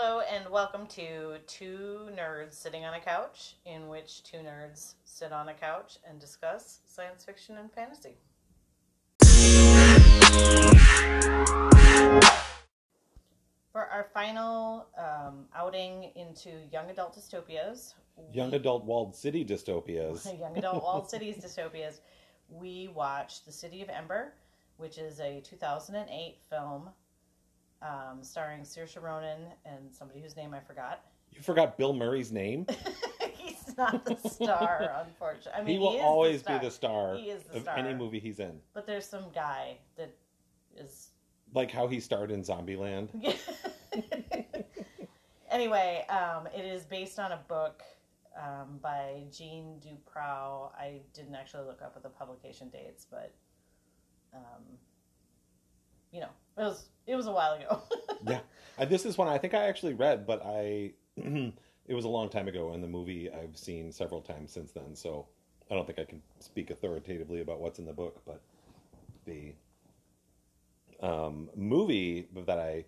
Hello and welcome to Two Nerds Sitting on a Couch, in which two nerds sit on a couch and discuss science fiction and fantasy. For our final um, outing into young adult dystopias, Young adult walled city dystopias. young adult walled cities dystopias, we watched The City of Ember, which is a 2008 film um, starring Saoirse Ronan and somebody whose name I forgot. You forgot Bill Murray's name? he's not the star, unfortunately. I mean, he will is always the be the star He is the of star. any movie he's in. But there's some guy that is. Like how he starred in Zombieland. anyway, um, it is based on a book um, by Jeanne DuPrau. I didn't actually look up at the publication dates, but um, you know, it was it was a while ago. yeah. Uh, this is one I think I actually read, but I it was a long time ago and the movie I've seen several times since then, so I don't think I can speak authoritatively about what's in the book, but the um, movie that I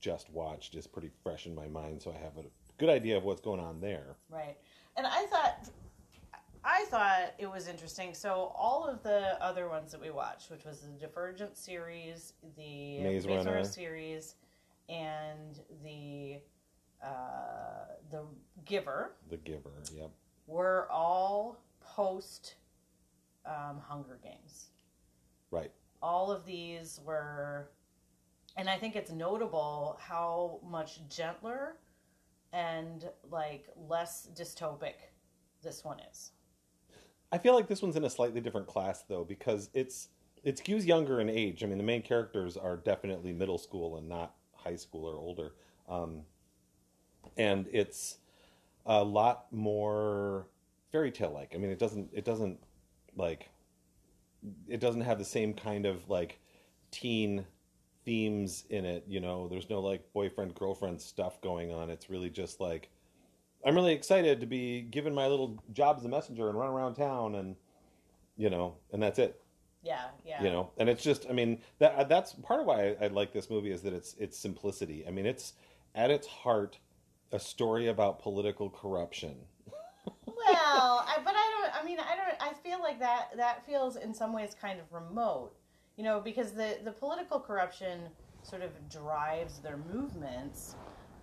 just watched is pretty fresh in my mind, so I have a good idea of what's going on there. Right. And I thought I thought it was interesting. So all of the other ones that we watched, which was the Divergent series, the Maze Runner. series, and the uh, the Giver, The Giver, yep. were all post um, Hunger Games. Right. All of these were, and I think it's notable how much gentler and like less dystopic this one is. I feel like this one's in a slightly different class though because it's it skews younger in age. I mean, the main characters are definitely middle school and not high school or older, um, and it's a lot more fairy tale like. I mean, it doesn't it doesn't like it doesn't have the same kind of like teen themes in it. You know, there's no like boyfriend girlfriend stuff going on. It's really just like I'm really excited to be given my little job as a messenger and run around town and you know, and that's it. Yeah, yeah. You know, and it's just I mean that uh, that's part of why I, I like this movie is that it's it's simplicity. I mean, it's at its heart a story about political corruption. Well, I, but I don't. I mean, I don't. I feel like that that feels in some ways kind of remote, you know, because the the political corruption sort of drives their movements,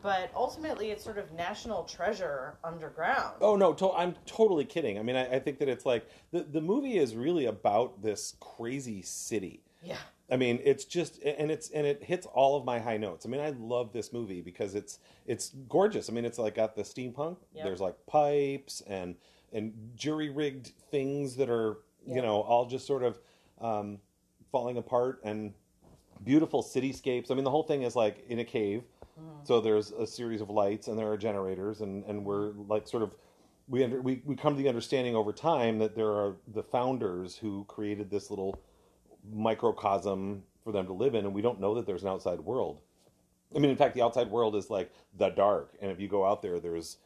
but ultimately it's sort of national treasure underground. Oh no, to- I'm totally kidding. I mean, I, I think that it's like the the movie is really about this crazy city. Yeah. I mean, it's just and it's and it hits all of my high notes. I mean, I love this movie because it's it's gorgeous. I mean, it's like got the steampunk. Yep. There's like pipes and and jury rigged things that are you Yep. know all just sort of um, falling apart and beautiful cityscapes. I mean, the whole thing is like in a cave. Mm-hmm. So there's a series of lights and there are generators and and we're mm-hmm. like sort of we under, we we come to the understanding over time that there are the founders who created this little microcosm for them to live in and we don't know that there's an outside world. I mean, in fact, the outside world is like the dark, and if you go out there, there's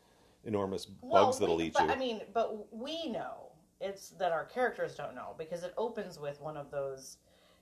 enormous bugs that'll we- eat but, you. I mean, but we know it's that our characters don't know because it opens with one of those,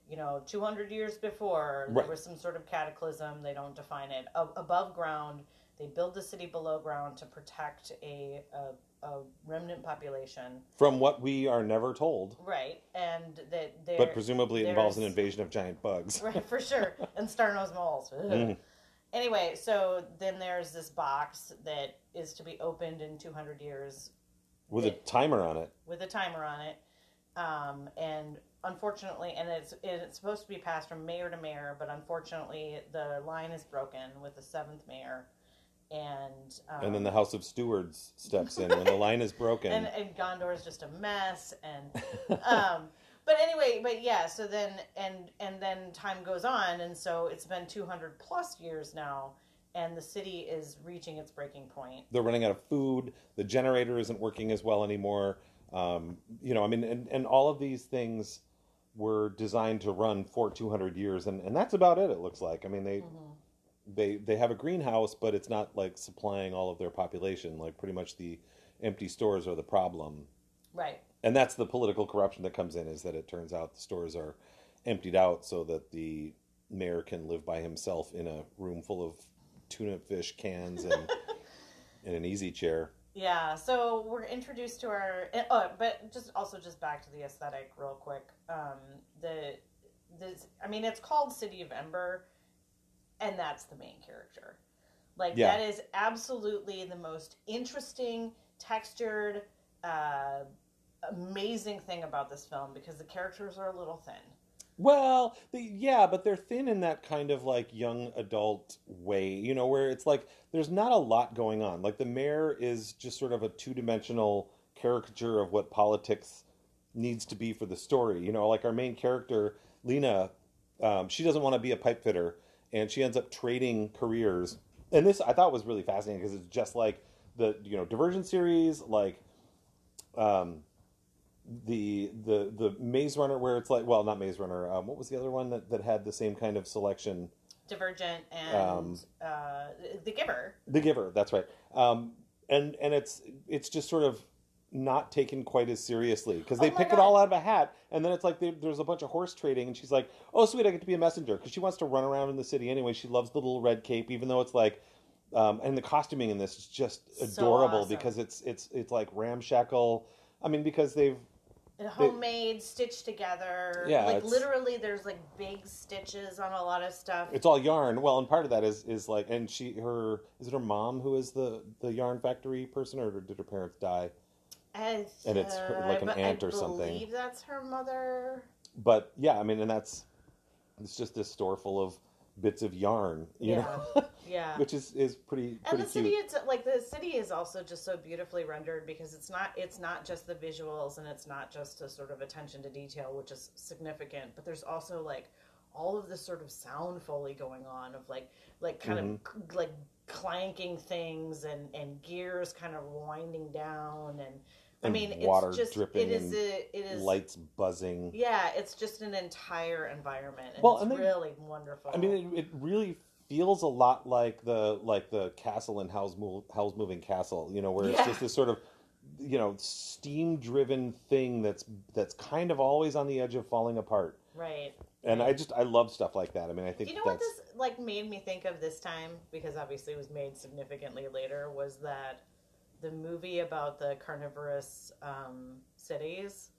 you know, 200 years before there was some sort of cataclysm. They don't define it. A- above ground, they build the city below ground to protect a, a, a remnant population. From what we are never told, Right. And that but presumably it involves an invasion of giant bugs. Right, for sure. And star nosed moles. Mhm. Anyway, so then there's this box that is to be opened in 200 years With a timer on it. with a timer on it. Um, and unfortunately, and it's it's supposed to be passed from mayor to mayor, but unfortunately, the line is broken with the seventh mayor, and um, And then the House of Stewards steps in when the line is broken. and, and Gondor is just a mess, and um, but anyway, but yeah. So then and and then time goes on, and so it's been 200 plus years now, and the city is reaching its breaking point. They're running out of food. The generator isn't working as well anymore. Um, you know, I mean, and, and all of these things were designed to run for 200 years, and, and that's about it. It looks like. I mean, they mm-hmm. they they have a greenhouse, but it's not like supplying all of their population. Like pretty much the empty stores are the problem, Right. and that's the political corruption that comes in. Is that it turns out the stores are emptied out so that the mayor can live by himself in a room full of tuna fish cans and in an easy chair. Yeah, so we're introduced to our. Oh, but just also just back to the aesthetic real quick. Um, the this, I mean, it's called City of Ember, and that's the main character. Like Yeah. that is absolutely the most interesting, textured, uh, amazing thing about this film because the characters are a little thin. Well, the, yeah, but they're thin in that kind of like young adult way, you know, where it's like there's not a lot going on. Like the mayor is just sort of a two dimensional caricature of what politics needs to be for the story. You know, like our main character, Lina, um, she doesn't want to be a pipe fitter and she ends up trading careers. And this I thought was really fascinating because it's just like the, you know, Divergent series, like, um, the the the Maze Runner where it's like well not Maze Runner um, what was the other one that, that had the same kind of selection? Divergent and Um, uh, The Giver. The Giver that's right. Um, and and it's it's just sort of not taken quite as seriously because they Oh pick it all out of a hat and then it's like they, there's a bunch of horse trading and she's like oh sweet I get to be a messenger because she wants to run around in the city anyway. She loves the little red cape even though it's like um, and the costuming in this is just So adorable awesome. because it's it's it's like ramshackle. I mean because they've homemade, stitched together. Yeah, like literally, there's like big stitches on a lot of stuff. It's all yarn. Well, and part of that is is like, and she her is it her mom who is the the yarn factory person, or did her parents die? And, And it's her- like an I- aunt I or something. believe that's her mother. But yeah, I mean, and that's it's just this store full of bits of yarn, you Yeah. know, Yeah. which is is pretty and pretty the city, it's like the city is also just so beautifully rendered because it's not it's not just the visuals and it's not just a sort of attention to detail, which is significant, but there's also like all of this sort of sound foley going on of like like kind Mm-hmm. of like clanking things and and gears kind of winding down and. I mean, water it's just dripping it is a, it is Lights buzzing. Yeah, it's just an entire environment, and Well, it's and they- really wonderful. I mean, it, it really feels a lot like the like the castle in Howl's, Mo- Howl's Moving Castle, you know, where it's Yeah. just this sort of you know steam driven thing that's that's kind of always on the edge of falling apart. right? And I just I love stuff like that. I mean, I think you know what that's this like made me think of this time? Because obviously it was made significantly later. Was that the movie about the carnivorous um, cities?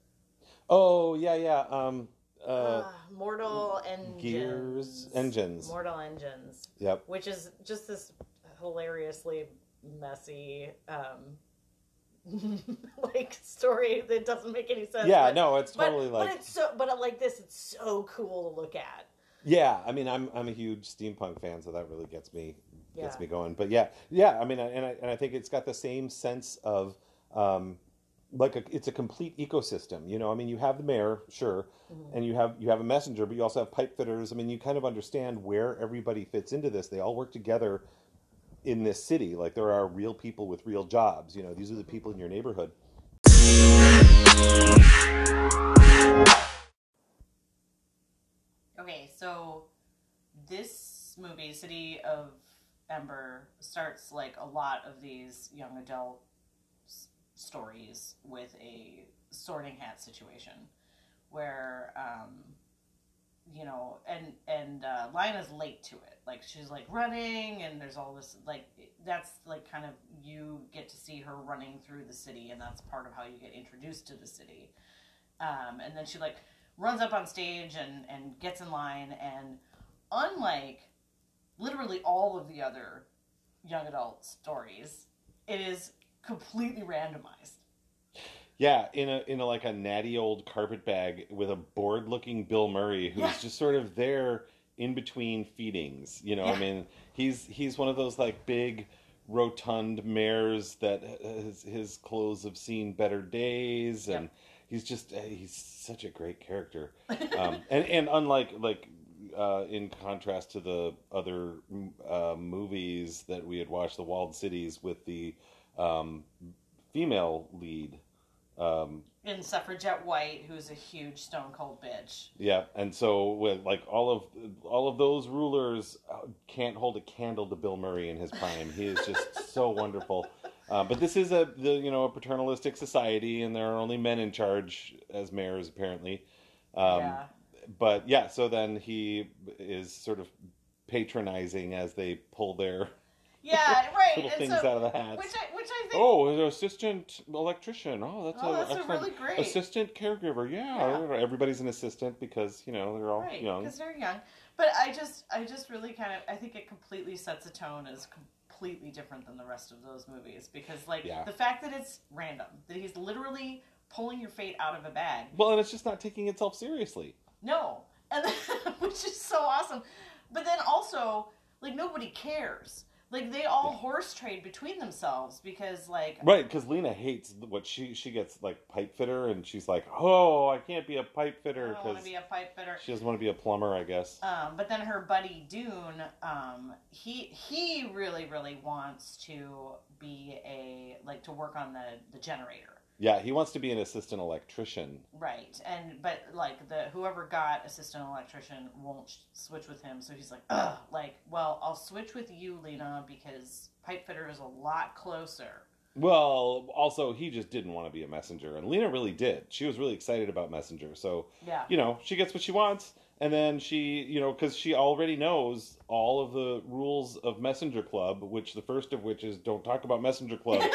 oh yeah yeah um uh Ah, Mortal Engines. Gears Engines. Mortal Engines, yep which is just this hilariously messy. Um, like story that doesn't make any sense. yeah but- no it's but, totally like but it's so but like this it's so cool to look at yeah I mean I'm I'm a huge steampunk fan so that really gets me gets me going. But yeah yeah I mean and I and I think it's got the same sense of um like a, it's a complete ecosystem you know? I mean you have the mayor sure Mm-hmm. and you have you have a messenger but you also have pipe fitters. I mean you kind of understand where everybody fits into this. They all work together in this city. Like there are real people with real jobs you know? These are the people in your neighborhood. Okay so this movie city of ember starts like a lot of these young adult s- stories with a sorting hat situation where um you know and and uh Lina's late to it. Like she's like running and there's all this like that's like kind of you get to see her running through the city and that's part of how you get introduced to the city. Um and then she like runs up on stage and and gets in line and unlike literally all of the other young adult stories it is completely randomized Yeah, in a in a like a natty old carpet bag with a bored looking Bill Murray who's Yeah. just sort of there in between feedings. You know, I mean, he's he's one of those like big rotund mares that his, his clothes have seen better days and Yep. he's just uh, he's such a great character. Um, and and unlike like uh, in contrast to the other uh, movies that we had watched, the Walled Cities with the um, female lead. Um, and suffragette white who's a huge stone cold bitch yeah, and so with like all of all of those rulers uh, can't hold a candle to Bill Murray in his prime. He is just so wonderful. Uh, but this is a the, you know a paternalistic society, and there are only men in charge as mayors apparently. Um, yeah But yeah, so then he is sort of patronizing as they pull their Yeah, right. little and things so, out of the hats. which I which I think Oh, an assistant electrician. Oh, that's Oh, a that's a really great- assistant caregiver. Yeah. everybody's an assistant because you know they're all right young. because they're young. But I just I just really kind of I think it completely sets a tone as completely different than the rest of those movies because like Yeah. the fact that it's random that he's literally pulling your fate out of a bag. Well, and it's just not taking itself seriously. No, and which is so awesome. But then also like nobody cares. Like they all horse trade between themselves because like Right, because Lina hates what she she gets like pipe fitter, and she's like, "Oh, I can't be a pipe I fitter don't want because to be a pipe fitter. she doesn't want to be a plumber." I guess. Um, but then her buddy Doon, um, he he really really wants to be a like to work on the the generator, Yeah, he wants to be an assistant electrician. right? And but like the whoever got assistant electrician won't sh- switch with him, so he's like, ugh, like well I'll switch with you, Lina, because pipe fitter is a lot closer. Well, also he just didn't want to be a messenger, and Lina really did. She was really excited about messenger, so Yeah, you know she gets what she wants, and then she, you know, because she already knows all of the rules of Messenger Club, which the first of which is don't talk about Messenger Club.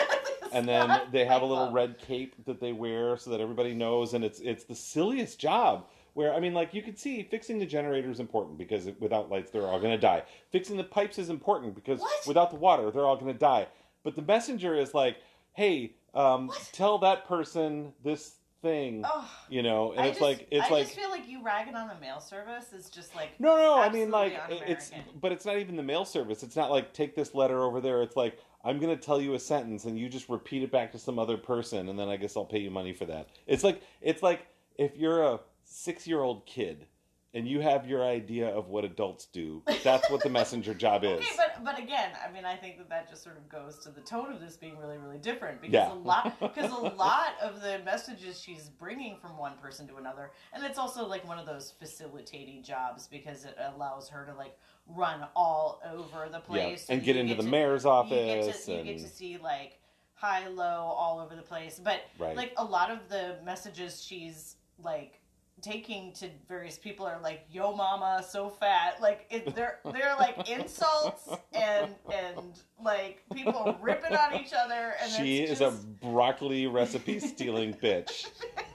and then they have a little red cape that they wear so that everybody knows and it's it's the silliest job where i mean like you can see fixing the generator is important because without lights they're all going to die fixing the pipes is important because What? without the water they're all going to die but the messenger is like hey um, tell that person this thing Oh, you know and I it's just, like it's I like just feel like you ragging on the mail service is just like no, no. I mean, like it's, un-American. but it's not even the mail service. It's not like take this letter over there. It's like I'm gonna tell you a sentence and you just repeat it back to some other person, and then I guess I'll pay you money for that. It's like it's like if you're a six year old kid and you have your idea of what adults do. That's what the messenger job is. Okay, but but again, I mean, I think that that just sort of goes to the tone of this being really really different because Yeah. a lot because a lot of the messages she's bringing from one person to another, and it's also like one of those facilitating jobs because it allows her to like run all over the yeah, place and get you into the to- mayor's You office get to you get to see like high low all over the place, but right. like a lot of the messages she's like taking to various people are like yo mama so fat like it, they're they're like insults and and like people ripping on each other and she is just, a broccoli recipe stealing bitch.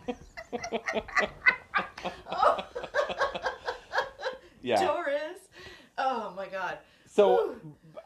oh. Yeah. Doris oh my god So,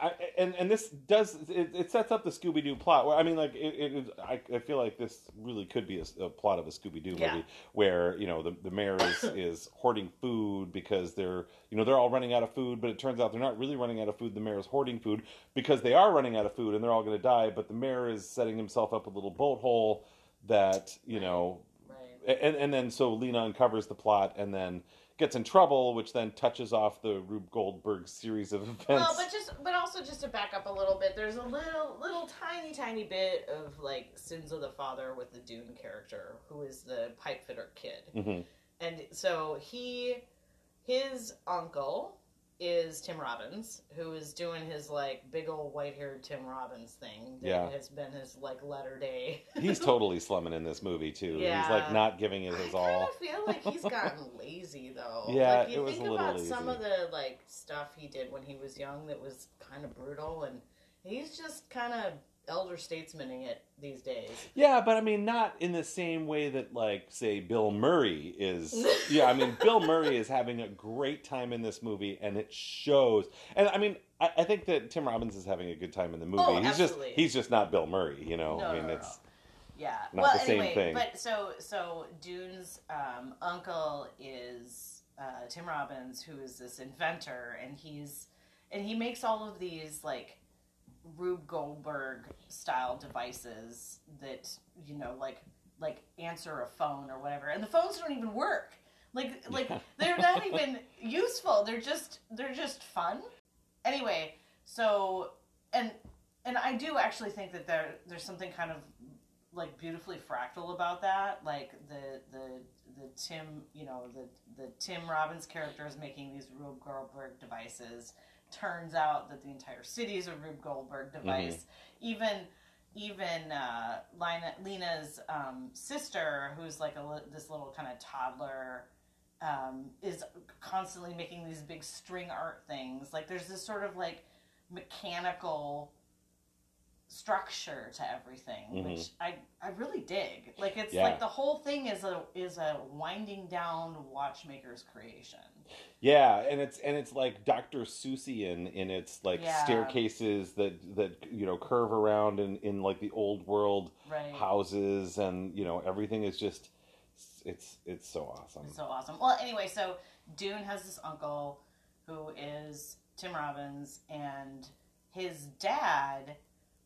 I, and and this does it, it sets up the Scooby Doo plot. Where I mean, like it, it is. I, I feel like this really could be a, a plot of a Scooby Doo movie Yeah. where you know the the mayor is is hoarding food because they're you know they're all running out of food, but it turns out they're not really running out of food. The mayor is hoarding food because they are running out of food and they're all going to die. But the mayor is setting himself up a little boat hole that you know right and and then so Lina uncovers the plot and then gets in trouble, which then touches off the Rube Goldberg series of events. Well, but just but also just to back up a little bit, there's a little little tiny tiny bit of like sins of the father with the Doon character, who is the pipe fitter kid, Mhm. and so he his uncle is Tim Robbins, who is doing his like big old white haired Tim Robbins thing that Yeah. has been his like letter day. He's totally slumming in this movie too. Yeah. He's like not giving it I his kind all. of feel like he's gotten lazy though. Yeah, like, you it was think a little about some lazy. of the like stuff he did when he was young that was kind of brutal, and he's just kind of elder statesmaning it these days. Yeah, but I mean not in the same way that like say Bill Murray is. yeah, I mean Bill Murray is having a great time in this movie and it shows. And I mean I, I think that Tim Robbins is having a good time in the movie. Oh, he's absolutely. just he's just not Bill Murray, you know. No, I mean no, no, it's Yeah. Not well, the same anyway, thing. but so so Doon's um, uncle is uh, Tim Robbins, who is this inventor, and he's and he makes all of these like Rube Goldberg style devices that you know like like answer a phone or whatever, and the phones don't even work. Like like they're not even useful. They're just they're just fun. Anyway, so and and I do actually think that there there's something kind of like beautifully fractal about that. Like the the the Tim, you know, the the Tim Robbins character is making these Rube Goldberg devices. Turns out that the entire city is a Rube Goldberg device. Even even uh, Lina, Lina's um, sister, who's like a this little kind of toddler, um, is constantly making these big string art things. Like there's this sort of like mechanical structure to everything, Mhm. which I I really dig. Like it's Yeah. like the whole thing is a is a winding down watchmaker's creation. Yeah, and it's and it's like Dr. Seussian in its like Yeah. staircases that that you know curve around in in like the old world Right. houses and you know everything is just it's it's so awesome. It's so awesome. Well, anyway, so Doon has this uncle who is Tim Robbins, and his dad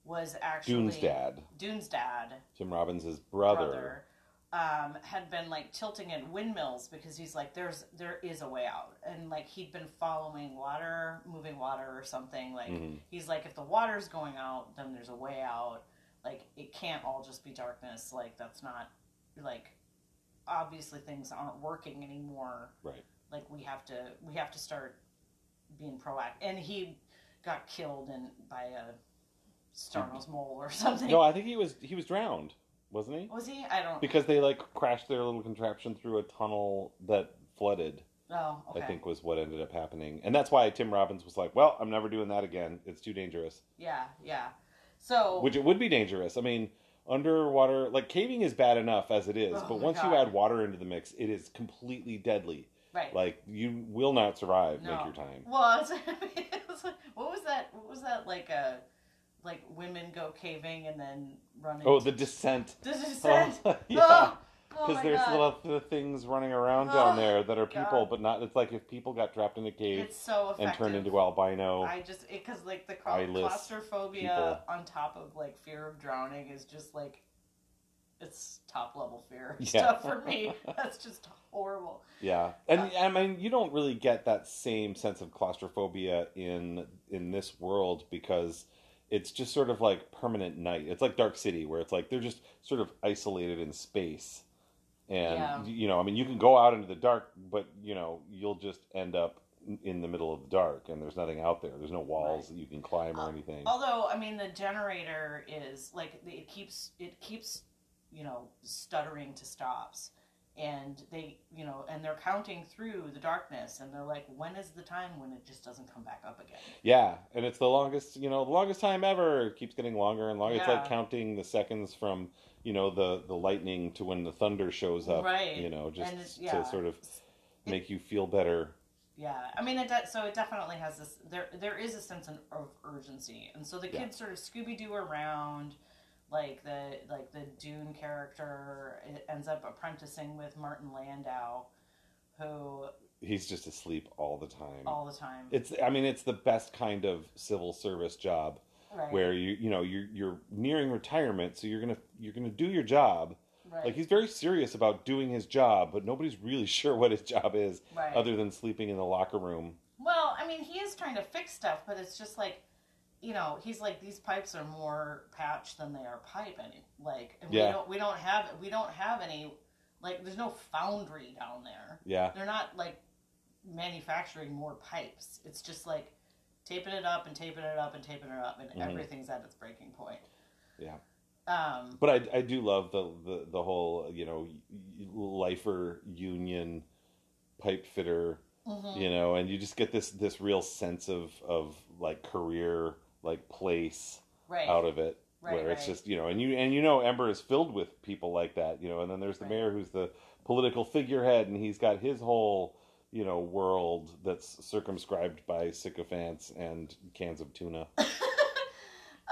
was actually Doon's dad, Doon's dad, Tim Robbins' brother. brother, um, had been like tilting at windmills because he's like, there's there is a way out, and like he'd been following water, moving water or something. Like Mhm. he's like, if the water's going out, then there's a way out. Like it can't all just be darkness. Like that's not like obviously things aren't working anymore. Right. Like we have to we have to start being proactive. And he got killed in by a star nose mole or something. No, I think he was he was drowned, wasn't he? Was he? I don't. Because they like crashed their little contraption through a tunnel that flooded. oh, okay. I think was what ended up happening, and that's why Tim Robbins was like, "Well, I'm never doing that again. It's too dangerous." Yeah, yeah. So Which it would be dangerous. I mean, underwater like caving is bad enough as it is, Oh but once you add water into the mix, it is completely deadly. right. Like you will not survive. No. Make your time. Well, it's, it's like, what was that? What was that like? A like women go caving and then running. Oh, the descent. the descent. Oh, yeah. Oh, oh Because there's God. little th- things running around down Oh, there that are people, God. but not. It's like if people got trapped in a cave so and turned into albino. I just because like the cla- claustrophobia people. on top of like fear of drowning is just like it's top level fear Yeah. stuff for me. That's just horrible. Yeah, and Uh, I mean, you don't really get that same sense of claustrophobia in in this world because it's just sort of like permanent night. It's like Dark City, where it's like they're just sort of isolated in space, and Yeah. you know, I mean, you can go out into the dark, but you know, you'll just end up in- the middle of the dark, and there's nothing out there. There's no walls Right. that you can climb or anything. Although I mean the generator is like it keeps it keeps you know stuttering to stops. And they, you know, and they're counting through the darkness, and they're like, "When is the time when it just doesn't come back up again?" Yeah, and it's the longest, you know, the longest time ever. It keeps getting longer and longer. It's like counting the seconds from, you know, the the lightning to when the thunder shows up. Right. You know, just yeah. to sort of make you feel better. Yeah, I mean, it de- so it definitely has this. There, there is a sense of urgency, and so the Yeah. kids sort of Scooby Doo around, like the like the Doon character ends up apprenticing with Martin Landau, who He's just asleep all the time. all the time, It's, I mean, it's the best kind of civil service job right, where you, you know, you're you're nearing retirement, so you're gonna you're gonna do your job. right, Like he's very serious about doing his job, but nobody's really sure what his job is, right. other than sleeping in the locker room. Well, I mean, he is trying to fix stuff, but it's just like, you know, he's like these pipes are more patch than they are pipe, and like and Yeah. we don't we don't have we don't have any like there's no foundry down there. Yeah. They're not like manufacturing more pipes. It's just like taping it up and taping it up and taping it up, and Mhm. everything's at its breaking point. Yeah. Um, But I, I do love the, the, the whole, you know, lifer union pipe fitter, mhm. you know, and you just get this, this real sense of, of like career, like place right. out of it. Right, where it's just, you know, and you, and you know, Ember is filled with people like that, you know, and then there's the Right. mayor who's the political figurehead and he's got his whole, you know, world that's circumscribed by sycophants and cans of tuna.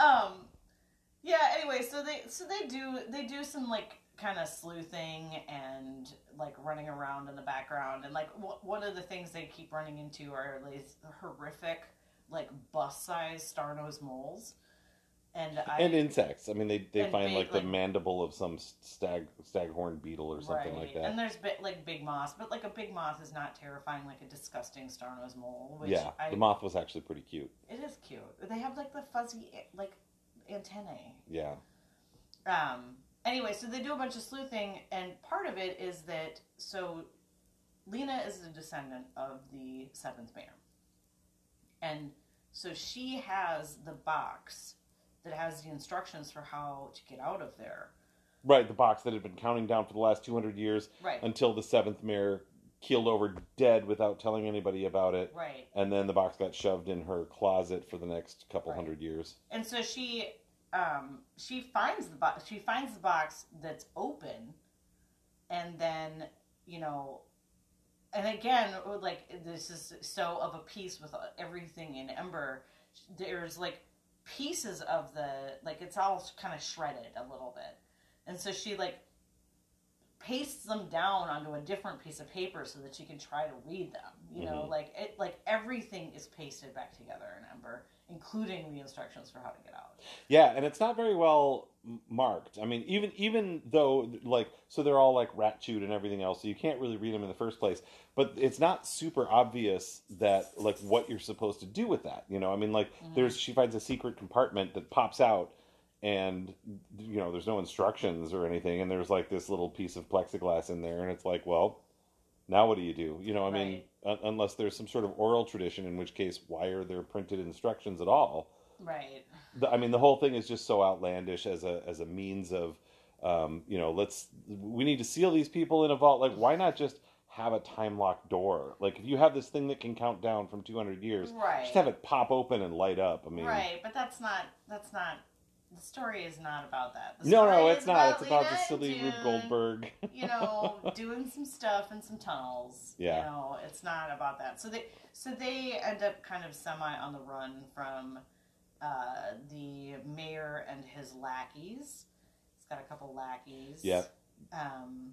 um yeah anyway so they so they do they do some like kind of sleuthing and like running around in the background and like w- one of the things they keep running into are these horrific like bus sized star nose moles. And I and insects. I mean, they, they find big, like, like- the mandible of some stag staghorn beetle or something like that. and there's bit like big moth but like a big moth is not terrifying like a disgusting star nose mole which yeah, I, the moth was actually pretty cute. it is cute. They have like the fuzzy like antennae. Yeah, um anyway so they do a bunch of sleuthing and part of it is that so lina is a descendant of the seventh mayor and so she has the box that has the instructions for how to get out of there right. The box that had been counting down for the last two hundred years right until the seventh mayor keeled over dead without telling anybody about it. right. And then the box got shoved in her closet for the next couple Right. hundred years. And so she um she finds the box she finds the box that's open and then, you know, and again, like this is so of a piece with everything in Ember. There's like pieces of the like it's all kind of shredded a little bit. And so she like pastes them down onto a different piece of paper so that she can try to read them. You know, Mhm. like it like everything is pasted back together in Ember, including the instructions for how to get out. Yeah, and it's not very well marked. I mean, even even though like so they're all like rat chewed and everything else, so you can't really read them in the first place. But it's not super obvious that like what you're supposed to do with that. You know, I mean, like Mhm. there's she finds a secret compartment that pops out, and you know there's no instructions or anything, and there's like this little piece of plexiglass in there, and it's like, well, now what do you do? You know, I mean, un- unless there's some sort of oral tradition, in which case, why are there printed instructions at all? Right. the, I mean, the whole thing is just so outlandish as a as a means of, um, you know, let's we need to seal these people in a vault. Like, why not just have a time lock door? Like, if you have this thing that can count down from 200 years, Right. just have it pop open and light up. I mean, right, but that's not that's not the story is not about that. The no, no, it's not. It's about Lina the silly Rube Goldberg. you know, doing some stuff in some tunnels. Yeah. You know, it's not about that. So they so they end up kind of semi on the run from uh, the mayor and his lackeys. He's got a couple lackeys. Yeah. Um,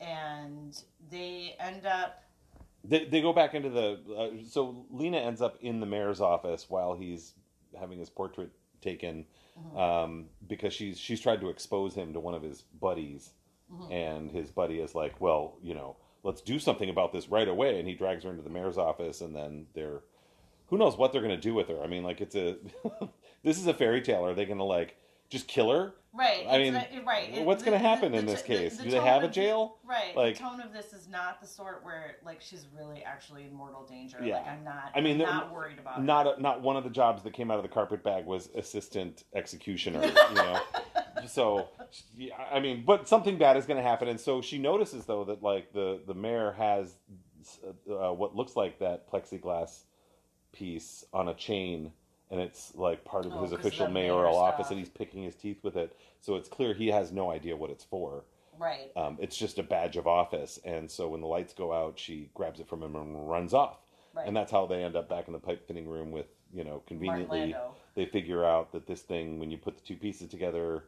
and they end up They, they go back into the uh, so Lina ends up in the mayor's office while he's having his portrait taken Mhm. um, because she's she's tried to expose him to one of his buddies Mhm. and his buddy is like well you know let's do something about this right away and he drags her into the mayor's office and then they're who knows what they're going to do with her I mean like it's a this is a fairy tale are they going to like just kill her right. I mean, not- right. what's going to happen the- in the this t- case the- do they have a jail Right. Like- the tone of this is not the sort where like she's really actually in mortal danger. Yeah. Like I'm not. I mean, I'm not worried about not not one of the jobs that came out of the carpet bag was assistant executioner you know so yeah, i mean but something bad is going to happen and so she notices though that like the the mayor has uh, what looks like that plexiglass piece on a chain and it's like part of Oh, his official mayoral office and he's picking his teeth with it so it's clear he has no idea what it's for Right. um, it's just a badge of office and so when the lights go out she grabs it from him and runs off Right. and that's how they end up back in the pipe fitting room with you know conveniently they figure out that this thing when you put the two pieces together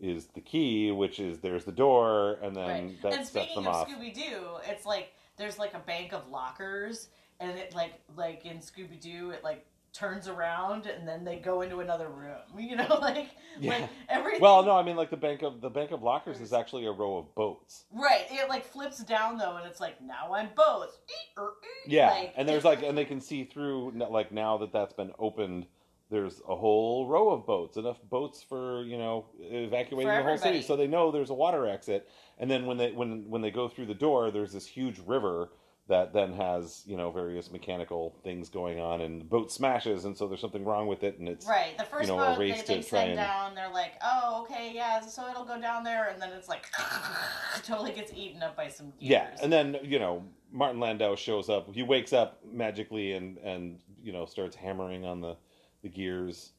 is the key which is there's the door and then Right. that and sets speaking them of off Scooby Doo, it's like there's like a bank of lockers, and it like like in Scooby Doo, it like turns around and then they go into another room. You know, like Yeah. like everything. well no i mean like the bank of the bank of lockers is actually a row of boats Right. It like flips down though, and it's like now I'm both. Eek, er, yeah Like- and there's like and they can see through like now that that's been opened there's a whole row of boats enough boats for you know evacuating For the whole city so they know there's a water exit and then when they when when they go through the door there's this huge river that then has you know various mechanical things going on and the boat smashes and so there's something wrong with it and it's Right. The first you know, boat they, race they send and- down, they're like, oh, okay, yeah, so it'll go down there, and then it's like totally gets eaten up by some gears. yeah and then you know martin landau shows up he wakes up magically and and you know starts hammering on the the gears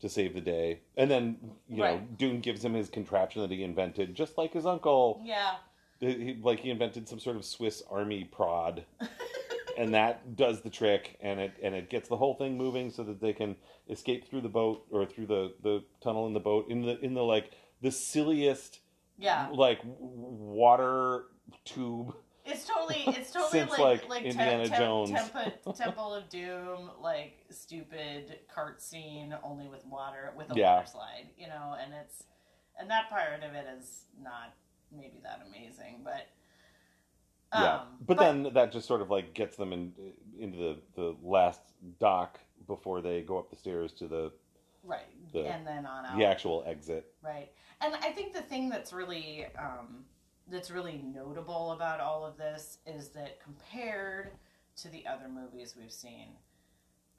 to save the day and then you know Right. doon gives him his contraption that he invented just like his uncle yeah. He, like he invented some sort of swiss army prod and that does the trick and it and it gets the whole thing moving so that they can escape through the boat or through the the tunnel in the boat in the in the like the silliest Yeah. like water tube It's totally, it's totally Since, like like, like Indiana Jones. Temple, Temple of Doom, like stupid cart scene, only with water, with a Yeah. water slide, you know. And it's and that part of it is not maybe that amazing, but yeah. um, but, then that just sort of like gets them in into the the last dock before they go up the stairs to the right, the- and then on out, the actual exit. Right. And I think the thing that's really um, that's really notable about all of this is that compared to the other movies we've seen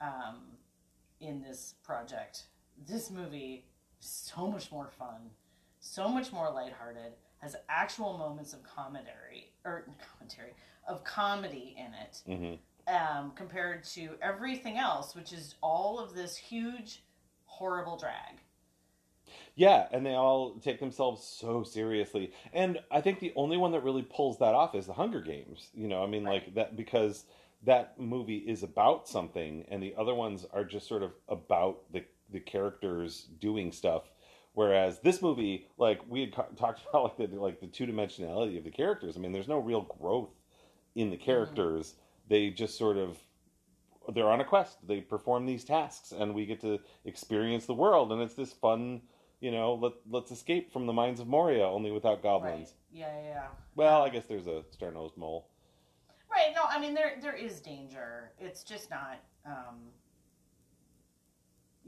um, in this project, this movie is so much more fun, so much more lighthearted, has actual moments of commentary or commentary of comedy in it hmm um, compared to everything else, which is all of this huge, horrible drag. Yeah, and they all take themselves so seriously. And I think the only one that really pulls that off is the Hunger Games. You know, I mean, like that because that movie is about something, and the other ones are just sort of about the the characters doing stuff. Whereas this movie, like we had co- talked about, like the like the two dimensionality of the characters. I mean, there's no real growth in the characters. They just sort of they're on a quest. They perform these tasks, and we get to experience the world. And it's this fun, you know, let let's escape from the mines of Moria, only without goblins. Right. Yeah, yeah, yeah. Well, I guess there's a star nosed mole. Right. No, I mean there there is danger. It's just not. Um,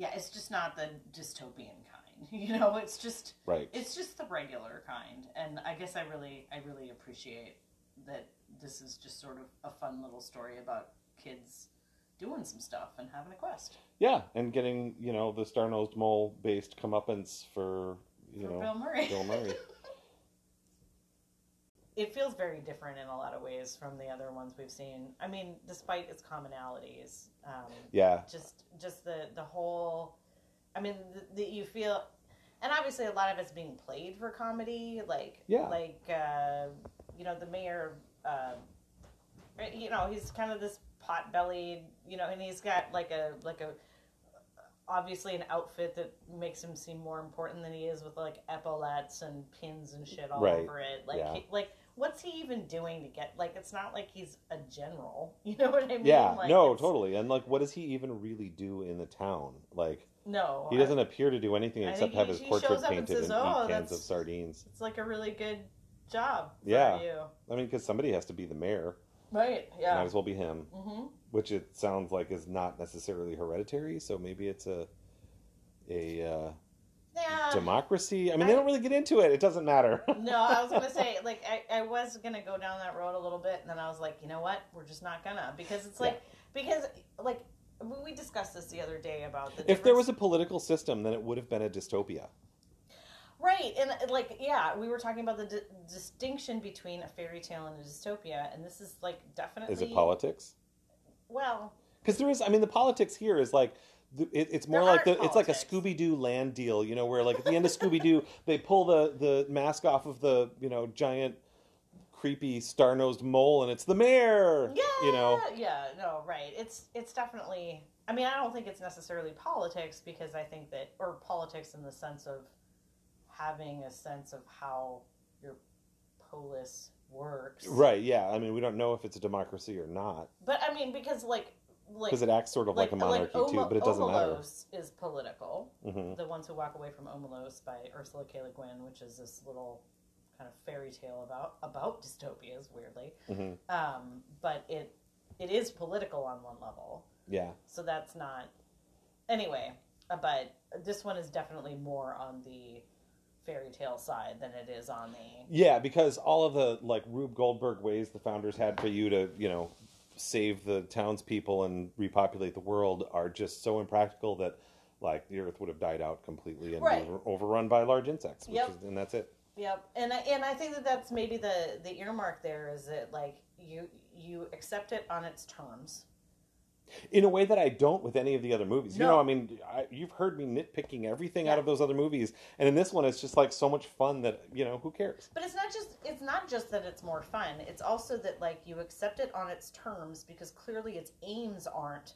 yeah, it's just not the dystopian kind. You know, it's just Right. it's just the regular kind. And I guess I really I really appreciate that this is just sort of a fun little story about kids doing some stuff and having a quest. yeah, and getting you know the star nosed mole based comeuppance for you for know Bill Murray. Bill Murray. it feels very different in a lot of ways from the other ones we've seen. I mean, despite its commonalities, um, yeah, just just the the whole. I mean, the, the, you feel, and obviously a lot of it's being played for comedy, like Yeah. like uh, you know the mayor. Uh, you know, he's kind of this pot bellied, you know, and he's got like a like a obviously an outfit that makes him seem more important than he is with like epaulets and pins and shit all Right. over it. Like Yeah. he, like what's he even doing to get like it's not like he's a general. You know what I mean? yeah, Like, no, it's- totally. And like, what does he even really do in the town? Like, No. he doesn't appear to do anything except think have his portrait up and painted says, and "Oh, eat cans of sardines. it's like a really good job for Yeah. you. I mean, because somebody has to be the mayor. Right. Yeah might as well be him. hmm which it sounds like is not necessarily hereditary. So maybe it's a a uh, Yeah. democracy. I mean, I- they don't really get into it. It doesn't matter. no, I was gonna say like I, I was gonna go down that road a little bit, and then I was like, you know what? We're just not gonna because it's like because like we- we discussed this the other day about the if there was a political system, then it would have been a dystopia. right and like yeah we were talking about the di- distinction between a fairy tale and a dystopia, and this is like definitely Is it politics? Well, Because there is. I mean, the politics here is like. It, it's more There like the it's like a. Scooby Doo land deal, you know, where like at the end of Scooby Doo they pull the the mask off of the you know giant creepy star nosed mole and it's the mayor, yeah, you know. yeah, no, right. It's it's definitely. I mean, I don't think it's necessarily politics because I think that, or politics in the sense of having a sense of how your polis works, Right? Yeah. I mean, we don't know if it's a democracy or not But I mean, because like, like, because it acts sort of like, a monarchy too, Oma- but it doesn't matter. Is political. hmm The Ones Who Walk Away from Omelas by Ursula K. Le Guin, which is this little kind of fairy tale about about dystopias, weirdly. hmm Um, but it it is political on one level, Yeah. so that's not anyway. uh, But this one is definitely more on the fairy tale side than it is on the Yeah, because all of the like Rube Goldberg ways the founders had for you to, you know, save the townspeople and repopulate the world are just so impractical that like the earth would have died out completely and Right. overrun by large insects, which Yep. is, and that's it. Yep, and I, and I think that that's maybe the the earmark there is that like you you accept it on its terms. In a way that I don't with any of the other movies. You know, I mean, I, you've heard me nitpicking everything out of those other movies, and in this one, it's just like so much fun that you know who cares. But it's not just it's not just that it's more fun. It's also that like you accept it on its terms because clearly its aims aren't.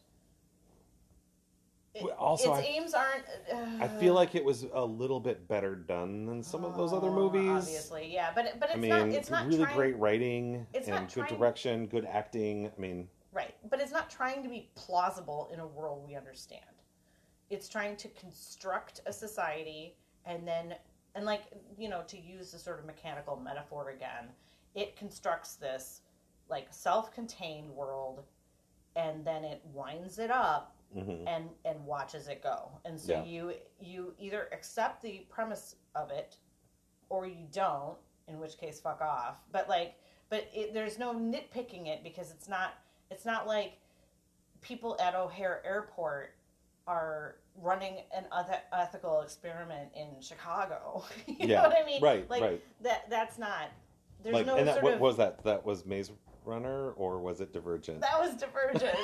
it- also, its I- aims aren't. Uh, I feel like it was a little bit better done than some of those other oh, movies. Obviously, yeah, but but it's I mean, not. It's not really trying, great writing it's and good direction, good acting. I mean, Right, but it's not trying to be plausible in a world we understand. It's trying to construct a society and then, and like, you know, to use the sort of mechanical metaphor again, it constructs this like self contained world and then it winds it up mhm. and and watches it go. And so Yeah. you you either accept the premise of it or you don't, in which case fuck off. But like but it, there's no nitpicking it because it's not it's not like people at O'Hare Airport are running an eth- ethical experiment in Chicago. you Yeah, know what I mean? right, like right. that that's not there's like, no and that sort what of was that? That was Maze Runner, or was it Divergent? that was Divergent.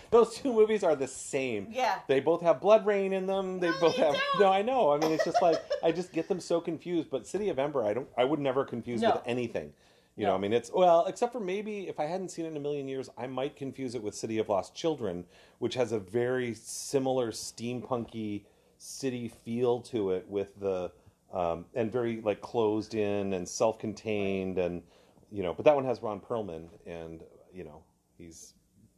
Those two movies are the same. yeah. They both have blood rain in them. They No, both have. don't. No, I know. I mean, it's just like I just get them so confused. But City of Ember, I don't. I would never confuse No. with anything. You No. know, I mean, it's well, except for maybe if I hadn't seen it in a million years, I might confuse it with City of Lost Children, which has a very similar steampunky city feel to it, with the um, and very like closed in and self-contained, and you know. But that one has Ron Perlman, and you know, he's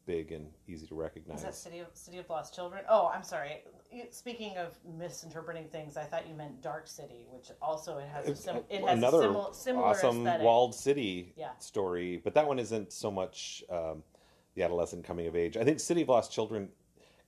big and easy to recognize. Is that City of City of Lost Children? Oh, I'm sorry. Speaking of misinterpreting things, I thought you meant Dark City, which also it has a sim- it has another simil- similar awesome aesthetic. walled city Yeah. story, but that one isn't so much um, the adolescent coming of age. I think City of Lost Children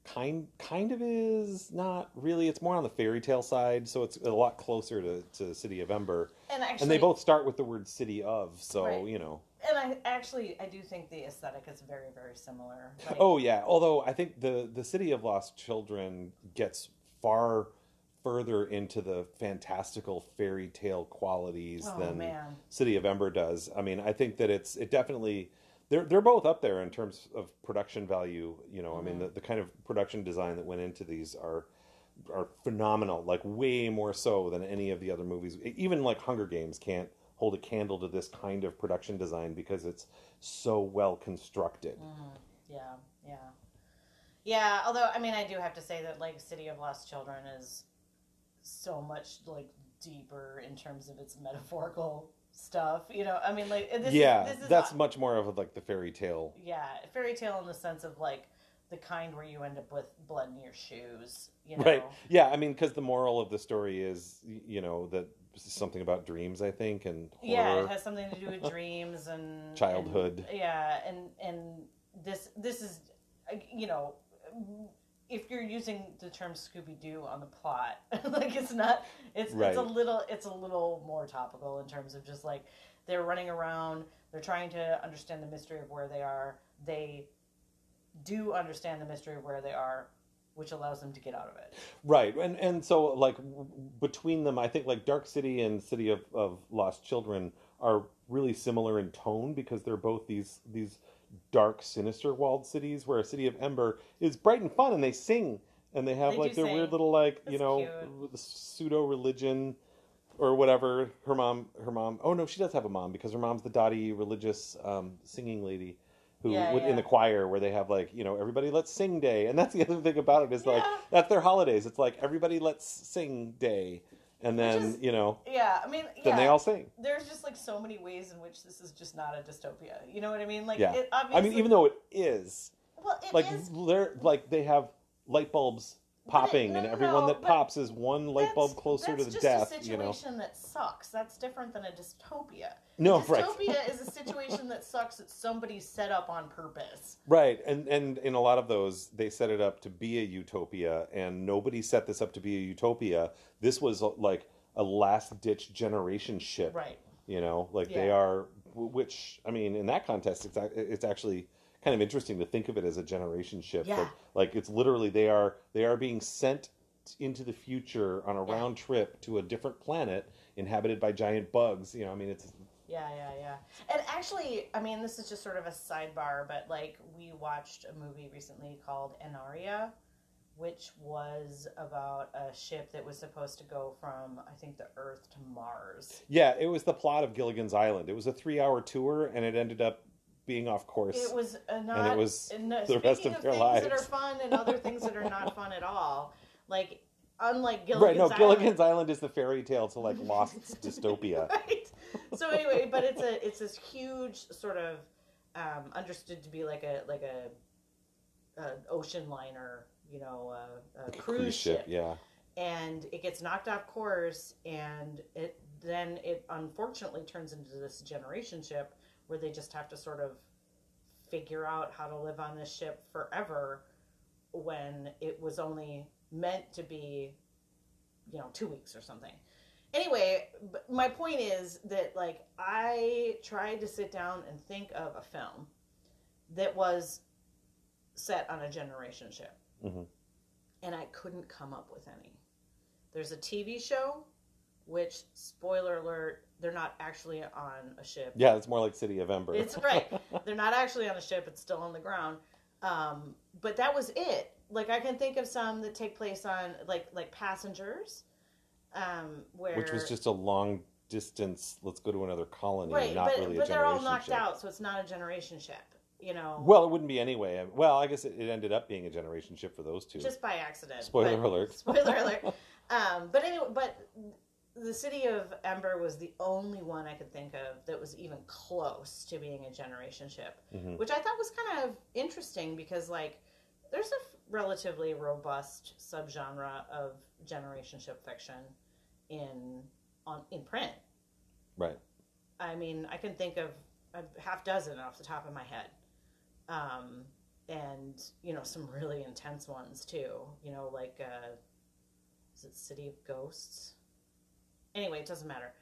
kind kind of is not really. It's more on the fairy tale side, so it's a lot closer to, to City of Ember. and actually, and they both start with the word city of, so Right. you know. And I actually I do think the aesthetic is very very similar. Like, Oh yeah, although I think the the City of Lost Children gets far further into the fantastical fairy tale qualities Oh, than man. City of Ember does. I mean, I think that it's it definitely they're they're both up there in terms of production value. You know, I mean, Mm-hmm. the, the kind of production design that went into these are are phenomenal. Like way more so than any of the other movies. Even like Hunger Games can't hold a candle to this kind of production design because it's so well constructed. Mm. Yeah, yeah, yeah. Although I mean, I do have to say that like City of Lost Children is so much like deeper in terms of its metaphorical stuff. You know, I mean, like this yeah, is, this is that's not- much more of like the fairy tale. yeah fairy tale in the sense of like the kind where you end up with blood in your shoes. You know, Right. Yeah, I mean, because the moral of the story is, you know, that something about dreams, I think, and Yeah, it has something to do with dreams and Childhood. and- yeah, and and this this is, uh, you know, if you're using the term Scooby Doo on the plot, like it's not, it's it's a little it's a little more topical in terms of just like they're running around, they're trying to understand the mystery of where they are. They do understand the mystery of where they are, which allows them to get out of it. Right, and and so like w- between them, I think like Dark City and City of, of Lost Children are really similar in tone because they're both these these dark, sinister walled cities. Where a City of Ember is bright and fun, and they sing and they have They like their sing. weird little like you know pseudo religion or whatever. Her mom, her mom. Oh no, she does have a mom because her mom's the dotty religious um, singing lady. Who Yeah, would- in the choir where they have like you know everybody let's sing day and that's the other thing about it is like that's their holidays. It's like everybody let's sing day, and then is- you know Yeah, I mean, then they all sing. there's just like so many ways in which this is just not a dystopia. You know what I mean? Like, Yeah. I mean, even though it is well, it like is- they're like they have light bulbs popping, no, and everyone no, that pops is one light bulb closer to the death. A You know, situation that sucks. That's different than a dystopia. no, a right, dystopia is a situation that sucks that somebody set up on purpose. right, and and in a lot of those, they set it up to be a utopia, and nobody set this up to be a utopia. This was uh, like a last ditch generation ship. Right. you know like they are which i mean in that context it's, it's actually kind of interesting to think of it as a generation shift Yeah. but, like it's literally they are they are being sent into the future on a Yeah. round trip to a different planet inhabited by giant bugs you know i mean it's Yeah, yeah, yeah. And actually, I mean, this is just sort of a sidebar, but like we watched a movie recently called Aniara, which was about a ship that was supposed to go from I think the Earth to Mars. yeah it was the plot of gilligan's island it was a three hour tour and it ended up being off course It was uh, not. it was and, uh, the rest speaking of their things that are fun and other things that are not fun at all. Like unlike Gilligan's right no Island. gilligan's island is the fairy tale to like lost dystopia right. So anyway, but it's a it's this huge sort of um, understood to be like a like a, a ocean liner, you know, a, a cruise, ship. yeah and it gets knocked off course, and it then it unfortunately turns into this generation ship where they just have to sort of figure out how to live on this ship forever when it was only meant to be you know two weeks or something. Anyway but my point is that like i tried to sit down and think of a film that was set on a generation ship. Mhm. and i couldn't come up with any. There's a tv show which spoiler alert, they're not actually on a ship. Yeah, it's more like City of Ember. It's right. They're not actually on a ship; it's still on the ground. Um, but that was it. Like I can think of some that take place on like like passengers, um, where Which was just a long distance. Let's go to another colony. right, not but really a but they're all knocked ship. out, so it's not a generation ship. You know, Well, it wouldn't be anyway. Well, I guess it, it ended up being a generation ship for those two. just by accident. Spoiler alert. Spoiler alert. Um, but anyway, but the city of Ember was the only one I could think of that was even close to being a generation ship, Mhm. which I thought was kind of interesting because like there's a f- relatively robust subgenre of generation ship fiction in on in print. Right. I mean, I can think of a half dozen off the top of my head. Um, and, you know, some really intense ones too. You know, like, uh, is it City of Ghosts? Anyway, it doesn't matter.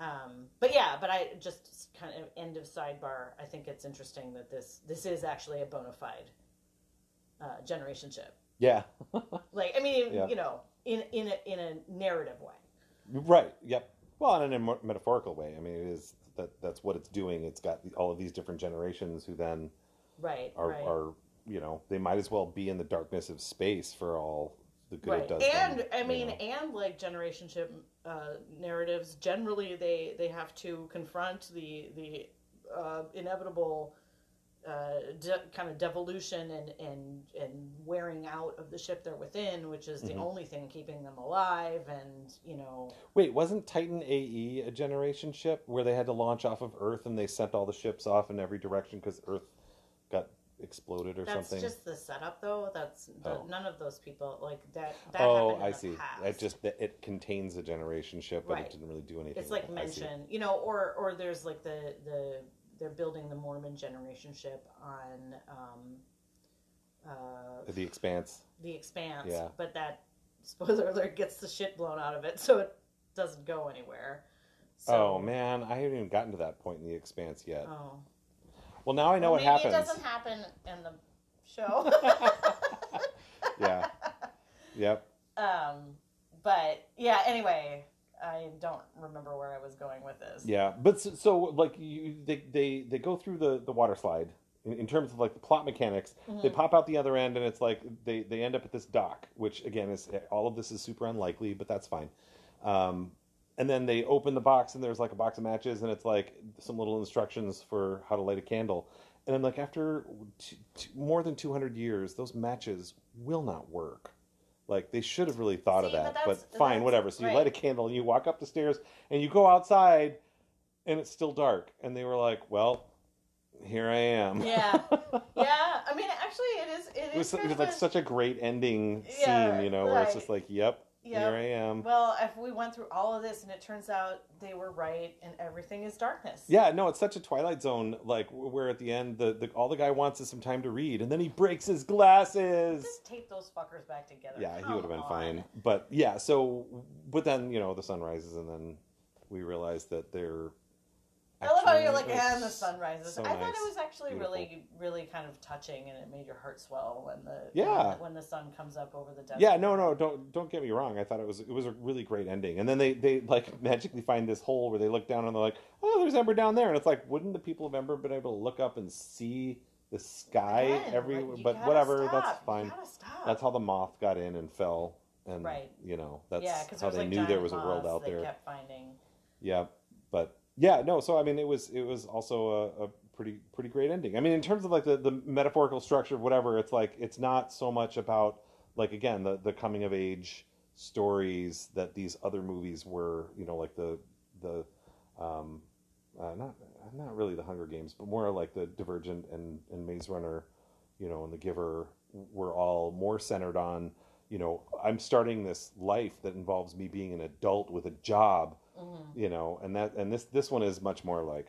Um, but yeah, but I just kind of end of sidebar. I think it's interesting that this this is actually a bona fide uh, generation ship. Yeah. Like, I mean, Yeah. you know, in in a, in a narrative way. right. Yep. Well, in a metaphorical way. I mean, it is that that's what it's doing. It's got all of these different generations who then Right. are right. are you know they might as well be in the darkness of space for all the good it right does. and them, i you mean know. and like generation ship uh, narratives generally they they have to confront the the uh, inevitable uh, de- kind of devolution and and and wearing out of the ship they're within which is the Mhm. only thing keeping them alive and you know Wait, wasn't Titan AE a generation ship where they had to launch off of Earth and they sent all the ships off in every direction because Earth exploded or that's something? That's just the setup though that's the, Oh. none of those people like that that oh, I the see. past. It just that it contains a generation ship, but Right. it didn't really do anything. it's like with it. I see. mention you know or or there's like the the they're building the mormon generation ship on um uh The Expanse. the expanse Yeah. but that spoiler alert gets the shit blown out of it so it doesn't go anywhere so, oh man, I haven't even gotten to that point in the Expanse yet. oh Well, now I know Well, what maybe happens. it doesn't happen in the show yeah. Yep. um but yeah anyway i don't remember where i was going with this Yeah, but so, so like you, they, they they go through the the water slide in, in terms of like the plot mechanics. They Mhm. pop out the other end, and it's like they they end up at this dock, which again is all of this is super unlikely, but that's fine. Um, and then they open the box, and there's like a box of matches, and it's like some little instructions for how to light a candle. And I'm like, after t- t- more than 200 years, those matches will not work. Like they should have really thought of See, but that, but, that's- fine, whatever. So you right. light a candle, and you walk up the stairs, and you go outside, and it's still dark. And they were like, "Well, here I am." Yeah. yeah i mean actually it is it it is was, it was like such a great ending Yeah, scene, you know, where it's just like, "Yep, Yep. here I am." Well, if we went through all of this and it turns out they were right and everything is darkness. Yeah, no, it's such a Twilight Zone, like where at the end, the, the all the guy wants is some time to read, and then he breaks his glasses. Just tape those fuckers back together. Yeah, he would have been on. fine. But yeah, so but then you know the sun rises, and then we realize that they're. I love how you're like, and the sun rises. so I thought nice. it was actually Beautiful. really, really kind of touching, and it made your heart swell when the Yeah. when the, sun comes up over the desert. Yeah, no, no, don't don't get me wrong. I thought it was it was a really great ending, and then they they like magically find this hole where they look down and they're like, oh, there's Ember down there, and it's like, wouldn't the people of Ember been able to look up and see the sky Again, every? like, but whatever, stop. that's fine. That's how the moth got in and fell, and Right. you know that's yeah, how they like knew there was a world out they there. kept finding. Yeah, but yeah, no. So I mean, it was it was also a, a pretty pretty great ending. I mean, in terms of like the, the metaphorical structure of whatever, it's like it's not so much about like again the the coming of age stories that these other movies were. You know, like the the um, uh, not not really the Hunger Games, but more like the Divergent and and Maze Runner, you know, and the Giver were all more centered on. You know, I'm starting this life that involves me being an adult with a job Mhm. you know and that and this this one is much more like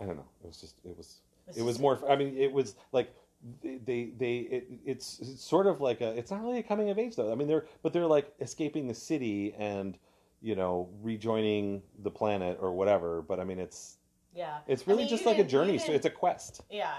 i don't know it was just it was it was more i mean it was like they they, they it, it's, it's sort of like a it's not really a coming of age though i mean they're but they're like escaping the city and you know rejoining the planet or whatever but i mean it's Yeah. it's I really mean, just like a journey so it's a quest Yeah,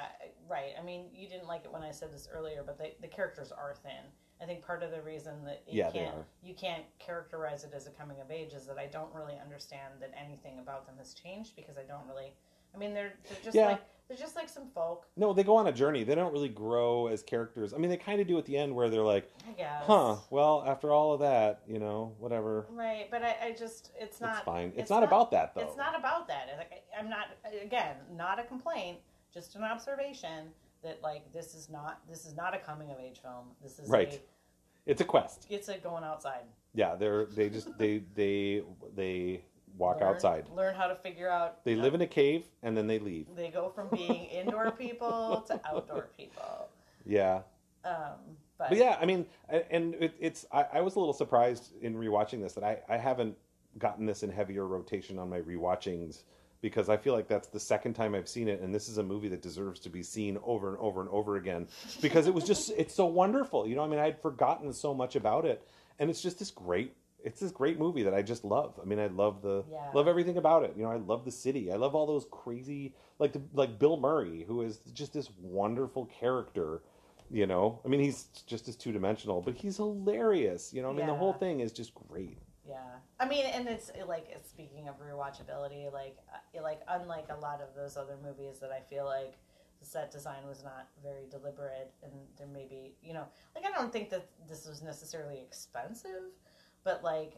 right. I mean, you didn't like it when I said this earlier, but they, the characters are thin. I think part of the reason that you Yeah, can't you can't characterize it as a coming of age is that I don't really understand that anything about them has changed because I don't really. I mean, they're they're just Yeah. like they're just like some folk, No, they go on a journey. They don't really grow as characters. I mean, they kind of do at the end where they're like, I guess. huh, well, after all of that, you know, whatever. Right, but I, I just it's not it's fine. It's, it's not, not- about that, though. It's not about that. Like, I'm not again not a complaint, just an observation that like this is not this is not a coming of age film. This is Right. A, It's a quest. it's a going outside. Yeah, they're they just they they they walk Learn- outside. Learn how to figure out. They live in a cave and then they leave. They go from being indoor people to outdoor people. Yeah, Um, but, but yeah, I mean, and it, it's I, I was a little surprised in rewatching this that I I haven't gotten this in heavier rotation on my rewatchings because I feel like that's the second time I've seen it, and this is a movie that deserves to be seen over and over and over again because it was just it's so wonderful. You know, I mean, I had forgotten so much about it, and it's just this great. It's this great movie that I just love. I mean, I love the Yeah. love everything about it. You know, I love the city. I love all those crazy like the, like Bill Murray, who is just this wonderful character. You know, I mean, he's just as two dimensional, but he's hilarious. You know, I mean, the whole thing is just great. Yeah, I mean, and it's like speaking of rewatchability, like uh, like unlike a lot of those other movies that I feel like the set design was not very deliberate, and there may be you know like I don't think that this was necessarily expensive, but like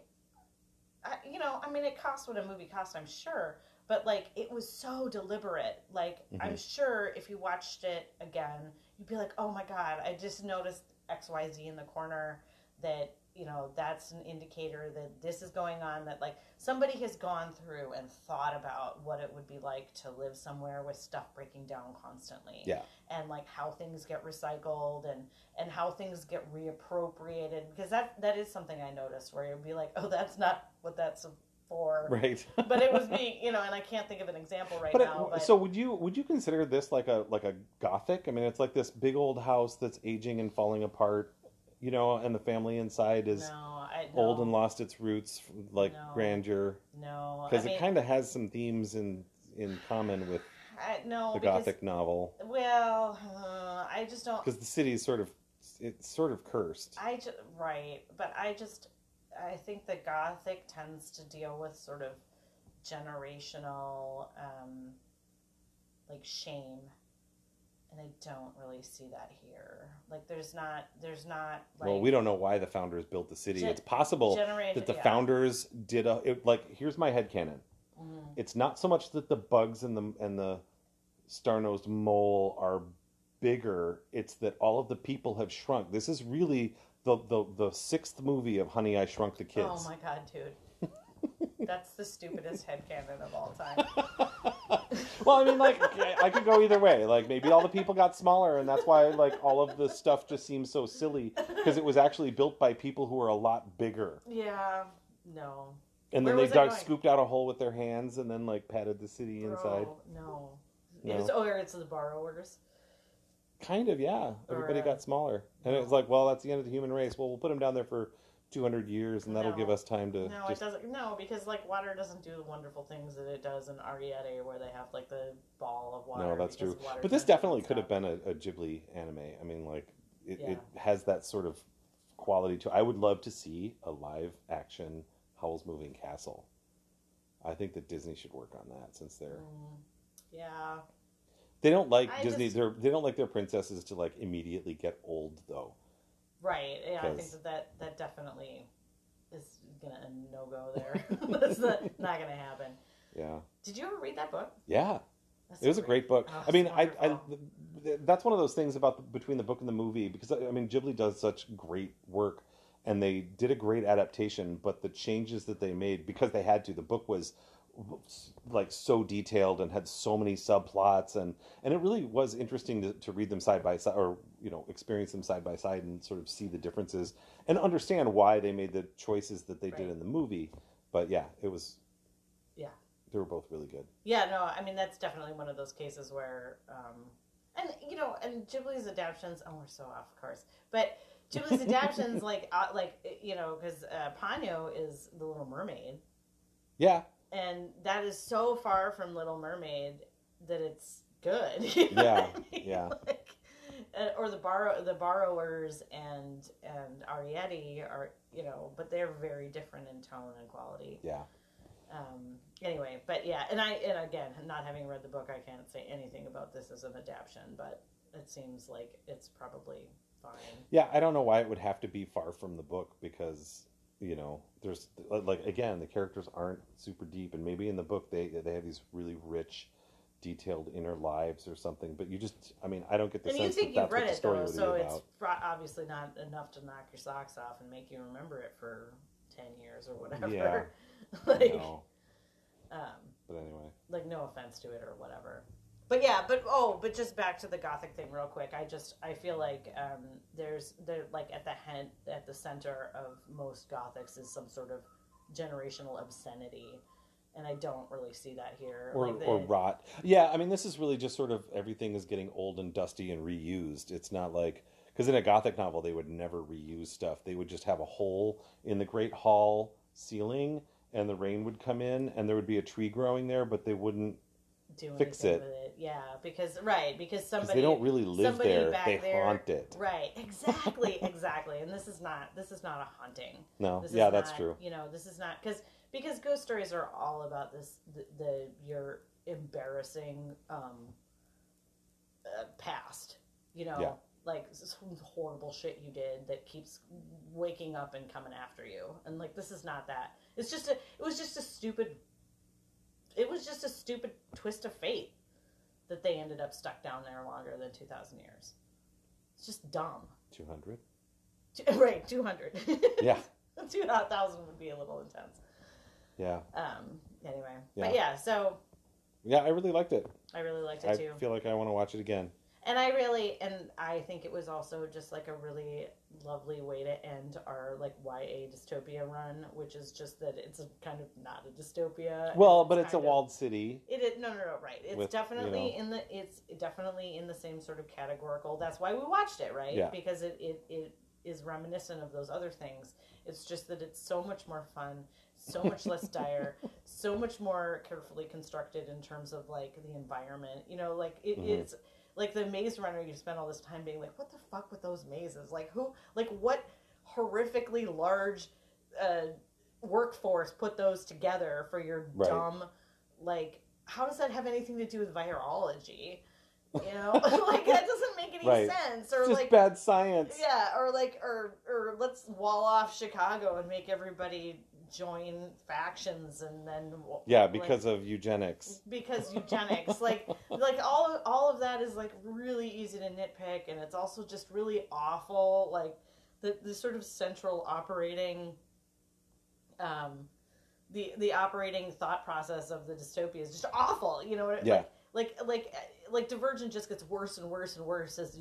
I, you know I mean it costs what a movie costs, I'm sure, but like it was so deliberate. Like I'm sure if you watched it again, you'd be like, oh my god, I just noticed X Y Z in the corner that you know that's an indicator that this is going on that like somebody has gone through and thought about what it would be like to live somewhere with stuff breaking down constantly Yeah. and like how things get recycled and and how things get reappropriated because that that is something i noticed where you'd be like oh that's not what that's for Right. but it was being you know and i can't think of an example right But, now it, but so would you would you consider this like a like a gothic? I mean, it's like this big old house that's aging and falling apart, you know, and the family inside is no i old no, and lost its roots, like No. grandeur, no because it mean, kind of has some themes in in common with I, no the because, gothic novel, well uh, i just don't because the city is sort of it's sort of cursed. I just right, but I just I think the gothic tends to deal with sort of generational um like shame and I don't really see that here. Like there's not there's not like well, we don't know why the founders built the city. Gen- it's possible that the yeah. founders did a it, like. Here's my headcanon. Mhm. it's not so much that the bugs and the and the star-nosed mole are bigger it's that all of the people have shrunk this is really the the, the sixth movie of honey i shrunk the kids Oh my god, dude. That's the stupidest headcanon of all time. well i mean like I- could go either way like maybe all the people got smaller and that's why like all of the stuff just seems so silly because it was actually built by people who were a lot bigger Yeah. No. and then Where they was dug scooped out a hole with their hands and then like patted the city inside Bro, no. No. It's, or it's the borrowers. Kind of, yeah. Everybody uh, got smaller, and it was like, well, that's the end of the human race. Well, we'll put them down there for two hundred years, and that'll No. give us time to No, just. it doesn't. No, because like water doesn't do the wonderful things that it does in Arrietty, where they have like the ball of water. No, that's because true. water But this definitely could have been a, a Ghibli anime. I mean, like it, it has that sort of quality to. I would love to see a live action Howl's Moving Castle. I think that Disney should work on that since they're Mm, yeah, they don't like I Disney. just- They're they don't like their princesses to like immediately get old though. Right. Yeah, I think that, that that definitely is gonna no go there. that's not, not gonna happen. Yeah, Did you ever read that book? yeah. That's It was a great book. Oh, I mean, I, I that's one of those things about the, between the book and the movie because I mean, Ghibli does such great work, and they did a great adaptation. But the changes that they made because they had to, the book was like so detailed and had so many subplots, and and it really was interesting to, to read them side by side, or you know, experience them side by side and sort of see the differences and understand why they made the choices that they did in the movie. But yeah, it was Yeah. they were both really good. Yeah, no, I mean that's definitely one of those cases where, um, and you know, and Ghibli's adaptations. Oh, we're so off course, but Ghibli's adaptations, like, uh, like you know, because uh, Ponyo is the Little Mermaid, Yeah, and that is so far from Little Mermaid that it's good. you know Yeah, I mean? yeah. Like, or the borrow the borrowers and and Arrietty are you know, but they're very different in tone and quality. Yeah. Um, anyway, but yeah, and I and again, not having read the book, I can't say anything about this as an adaptation, but it seems like it's probably fine. Yeah, I don't know why it would have to be far from the book because you know there's like again the characters aren't super deep and maybe in the book they they have these really rich detailed inner lives or something but you just i mean i don't get the And you sense think that you've that's what read the it story though, so it's obviously not enough to knock your socks off and make you remember it for ten years or whatever. Yeah. like, um, but anyway like no offense to it or whatever but yeah but oh but just back to the gothic thing real quick. I just i feel like um there's there like at the head at the center of most gothics is some sort of generational obscenity. And i don't really see that here. Or, like the, or rot. Yeah i mean this is really just sort of everything is getting old and dusty and reused. It's not like because in a gothic novel they would never reuse stuff. They would just have a hole in the great hall ceiling and the rain would come in and there would be a tree growing there but they wouldn't do fix it. with it yeah because right because somebody they don't really live there back they there- haunt it right exactly exactly and this is not this is not a haunting no This yeah is that's true You know, this is not because because ghost stories are all about this the, the your embarrassing um uh, past. You know, Yeah. like some horrible shit you did that keeps waking up and coming after you, and like this is not that. It's just a. It was just a stupid. It was just a stupid twist of fate that they ended up stuck down there longer than two thousand years. It's just dumb. 200 Right, two hundred. yeah two thousand would be a little intense. yeah Um. Anyway, Yeah. but yeah, so yeah i really liked it I really liked i it too, I feel like i want to watch it again and I really, and I think it was also just like a really lovely way to end our like YA dystopia run, which is just that it's kind of not a dystopia. well but it's a of- walled city It is no, no, no. Right. It's with, you definitely know- in the. It's definitely in the same sort of categorical. That's why we watched it, right? Yeah. Because it it it is reminiscent of those other things. It's just that it's so much more fun, so much less dire, so much more carefully constructed in terms of like the environment. You know, like it, Mhm. it's like the maze runner. You spend all this time being like, what the fuck with those mazes? Like who? Like what horrifically large. Uh, workforce put those together for your Right. dumb like how does that have anything to do with virology you know like that doesn't make any Right. sense or just like bad science yeah or like or or let's wall off chicago and make everybody join factions and then yeah like, because of eugenics. because eugenics. Like like all of, all of that is like really easy to nitpick and it's also just really awful like the the sort of central operating um the the operating thought process of the dystopia is just awful you know what Yeah. like like like like divergent just gets worse and worse and worse as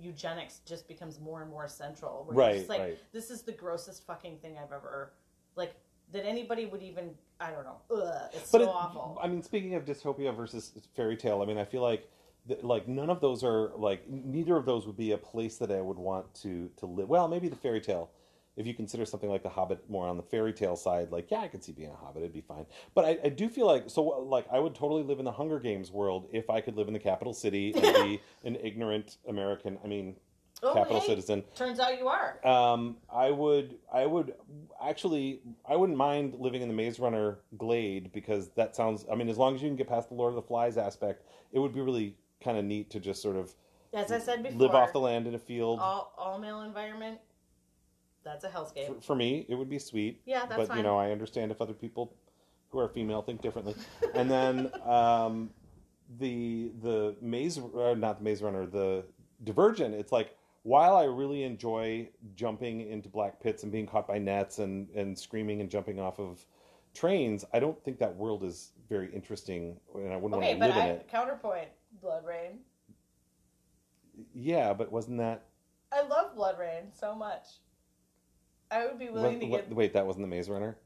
eugenics just becomes more and more central right like right. this is the grossest fucking thing i've ever like that anybody would even i don't know Ugh, it's but so it- awful I mean, speaking of dystopia versus fairy tale, I mean, I feel like th- like none of those are like neither of those would be a place that I would want to to live. Well, maybe the fairy tale, if you consider something like the Hobbit more on the fairy tale side, like yeah, I could see being a Hobbit, it'd be fine. But I, I do feel like so like I would totally live in the Hunger Games world if I could live in the capital city and be an ignorant American. I mean, Oh, capital hey, citizen. Turns out you are. Um, I would, I would actually, I wouldn't mind living in the Maze Runner glade because that sounds. I mean, as long as you can get past the Lord of the Flies aspect, it would be really kind of neat to just sort of As I said before, live off the land in a field. all all male environment. That's a hellscape. For, for me, it would be sweet. Yeah, that's but fine. you know, I understand if other people who are female think differently. and then um, the the maze, uh, not the Maze Runner, the Divergent. It's like while I really enjoy jumping into black pits and being caught by nets and and screaming and jumping off of trains, I don't think that world is very interesting, and I wouldn't Okay, want to live in it. counterpoint Blood Rain. Yeah, but wasn't that? I love Blood Rain so much. I would be willing what- to what- get wait, that wasn't the Maze Runner.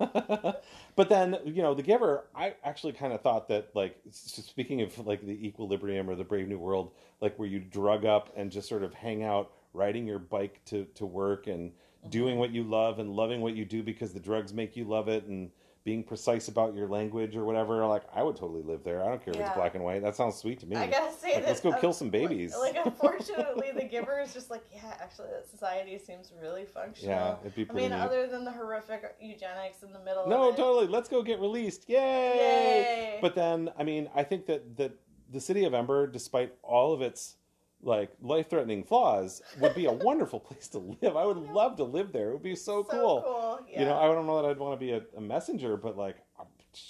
but then you know the giver i actually kind of thought that like speaking of like the equilibrium or the brave new world like where you drug up and just sort of hang out riding your bike to, to work and doing what you love and loving what you do because the drugs make you love it and being precise about your language or whatever. Like I would totally live there. I don't care if Yeah. it's black and white. That sounds sweet to me. I gotta say Like, that. let's go kill some babies. Like, unfortunately, the giver is just like, yeah, actually, that society seems really functional. yeah, it'd be I pretty mean, neat. other than the horrific eugenics in the middle. no, of it. totally. Let's go get released. Yay! Yay! But then, I mean, I think that that the city of Ember, despite all of its like life-threatening flaws, would be a wonderful place to live. I would love to live there. It would be so, cool. Yeah. You know, I don't know that I'd want to be a, a messenger, but like,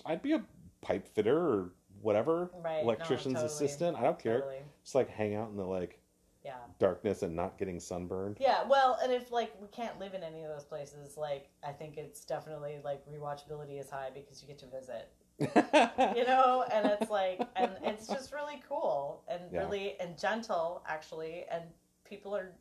I'd be a pipe fitter or whatever, Right, no, electrician's totally. assistant. I don't care. Totally. Just like hang out in the like Yeah. darkness and not getting sunburned. Yeah, well, and if like we can't live in any of those places, like I think it's definitely like rewatchability is high because you get to visit, you know, and it's like, and it's just really cool and Yeah. really and gentle actually, and people are.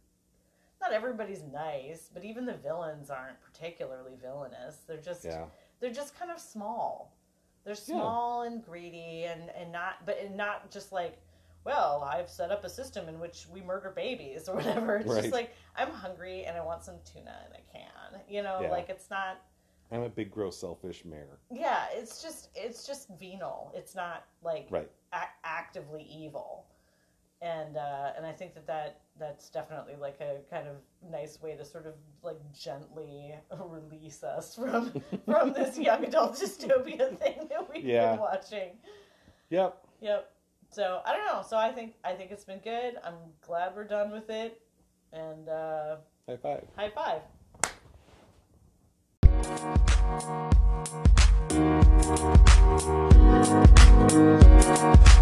Not everybody's nice, but even the villains aren't particularly villainous. They're just yeah. they're just kind of small. They're Yeah. small and greedy and and not but and not just like well, I've set up a system in which we murder babies or whatever. It's Right. just like I'm hungry and I want some tuna in a can. You know, Yeah. like it's not I'm a big, gross, selfish mayor. yeah, it's just it's just venal. It's not like Right. a- actively evil. And uh, and I think that, that that's definitely like a kind of nice way to sort of like gently release us from from this young adult dystopia thing that we've Yeah. been watching. Yep. Yep. So I don't know. So I think I think it's been good. I'm glad we're done with it. And uh, High five. high five. Thank you.